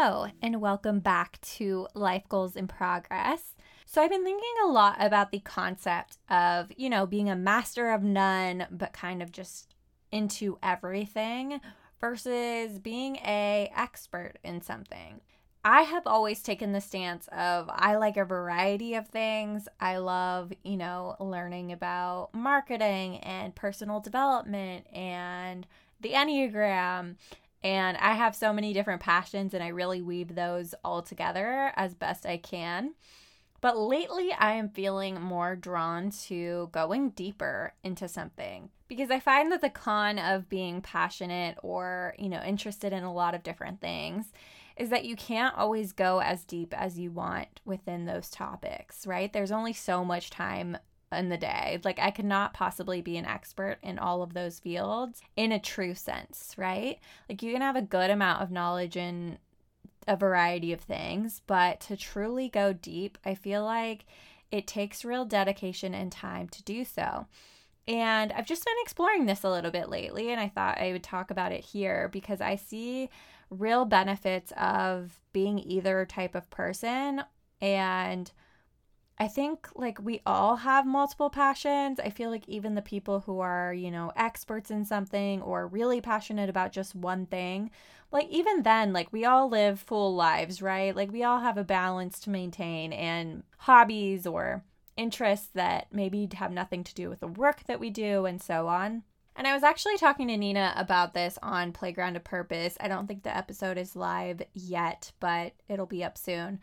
Hello, and welcome back to Life Goals in Progress. So, I've been thinking a lot about the concept of, you know, being a master of none, but kind of just into everything versus being a expert in something. I have always taken the stance of I like a variety of things. I love, you know, learning about marketing and personal development and the Enneagram. And I have so many different passions, and I really weave those all together as best I can. But lately, I am feeling more drawn to going deeper into something because I find that the con of being passionate or, you know, interested in a lot of different things is that you can't always go as deep as you want within those topics, right? There's only so much time in the day. Like, I could not possibly be an expert in all of those fields in a true sense, right? Like, you can have a good amount of knowledge in a variety of things, but to truly go deep, I feel like it takes real dedication and time to do so. And I've just been exploring this a little bit lately, and I thought I would talk about it here because I see real benefits of being either type of person. And I think like we all have multiple passions. I feel like even the people who are, you know, experts in something or really passionate about just one thing, like even then, like we all live full lives, right? Like we all have a balance to maintain and hobbies or interests that maybe have nothing to do with the work that we do and so on. And I was actually talking to Nina about this on Playground of Purpose. I don't think the episode is live yet, but it'll be up soon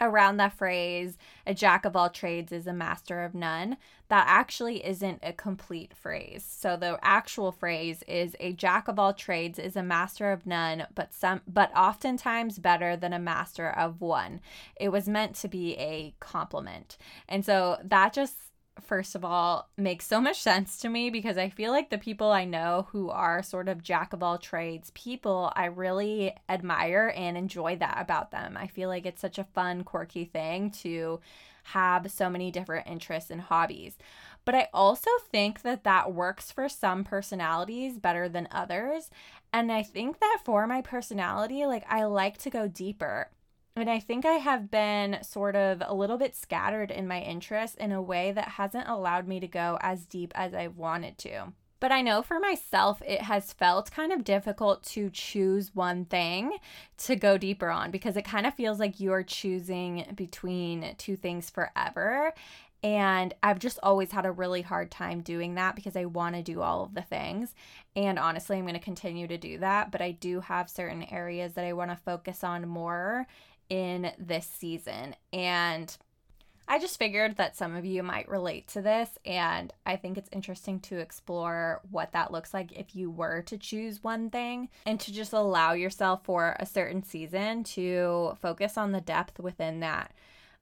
around that phrase, a jack of all trades is a master of none, that actually isn't a complete phrase. So the actual phrase is a jack of all trades is a master of none, but some but oftentimes better than a master of one. It was meant to be a compliment. And so that just first of all, makes so much sense to me because I feel like the people I know who are sort of jack of all trades people, I really admire and enjoy that about them. I feel like it's such a fun, quirky thing to have so many different interests and hobbies. But I also think that that works for some personalities better than others. And I think that for my personality, like I like to go deeper. And I think I have been sort of a little bit scattered in my interests in a way that hasn't allowed me to go as deep as I wanted to. But I know for myself, it has felt kind of difficult to choose one thing to go deeper on because it kind of feels like you're choosing between two things forever. And I've just always had a really hard time doing that because I want to do all of the things. And honestly, I'm going to continue to do that. But I do have certain areas that I want to focus on more in this season. And I just figured that some of you might relate to this, and I think it's interesting to explore what that looks like if you were to choose one thing and to just allow yourself for a certain season to focus on the depth within that.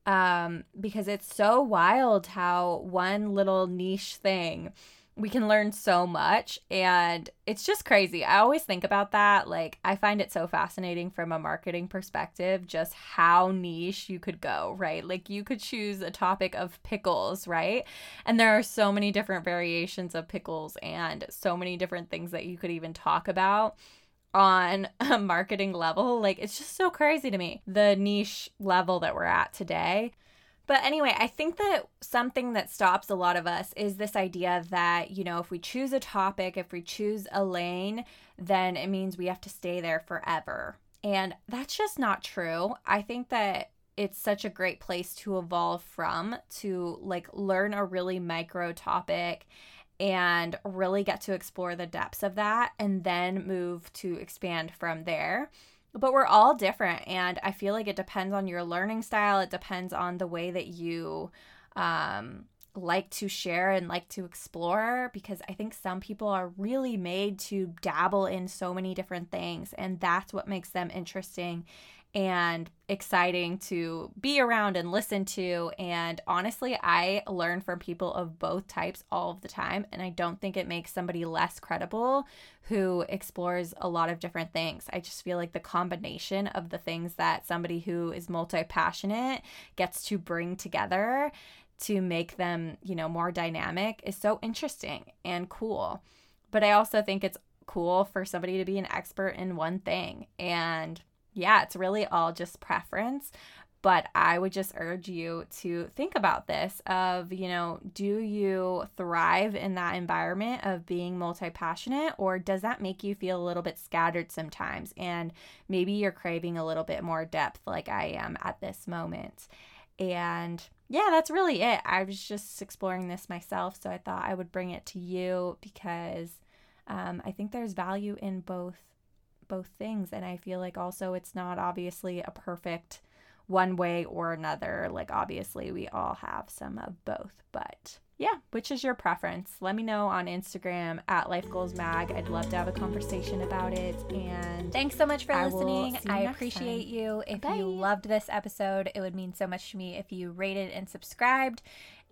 Um, because it's so wild how one little niche thing we can learn so much and it's just crazy. I always think about that. Like I find it so fascinating from a marketing perspective just how niche you could go, right? Like you could choose a topic of pickles, right? And there are so many different variations of pickles and so many different things that you could even talk about on a marketing level. Like it's just so crazy to me the niche level that we're at today. But anyway, I think that something that stops a lot of us is this idea that, you know, if we choose a topic, if we choose a lane, then it means we have to stay there forever. And that's just not true. I think that it's such a great place to evolve from, to like learn a really micro topic and really get to explore the depths of that and then move to expand from there but we're all different and i feel like it depends on your learning style. It depends on the way that you um, like to share and like to explore because i think some people are really made to dabble in so many different things and that's what makes them interesting and exciting to be around and listen to. And honestly, I learn from people of both types all of the time. And I don't think it makes somebody less credible who explores a lot of different things. I just feel like the combination of the things that somebody who is multi passionate gets to bring together to make them, you know, more dynamic is so interesting and cool. But I also think it's cool for somebody to be an expert in one thing and yeah, it's really all just preference. But I would just urge you to think about this of, you know, do you thrive in that environment of being multi-passionate or does that make you feel a little bit scattered sometimes and maybe you're craving a little bit more depth like I am at this moment. And yeah, that's really it. I was just exploring this myself, so I thought I would bring it to you because um, I think there's value in both both things, and I feel like also it's not obviously a perfect one way or another. Like, obviously, we all have some of both, but yeah, which is your preference? Let me know on Instagram at Life Goals Mag. I'd love to have a conversation about it. And thanks so much for I listening. I appreciate time. you. If Bye. you loved this episode, it would mean so much to me if you rated and subscribed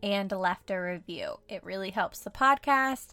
and left a review. It really helps the podcast.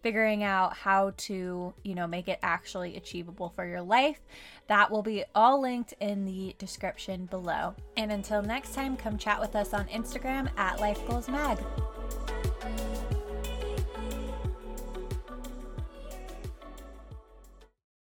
figuring out how to, you know, make it actually achievable for your life. That will be all linked in the description below. And until next time, come chat with us on Instagram at Life Goals Mag.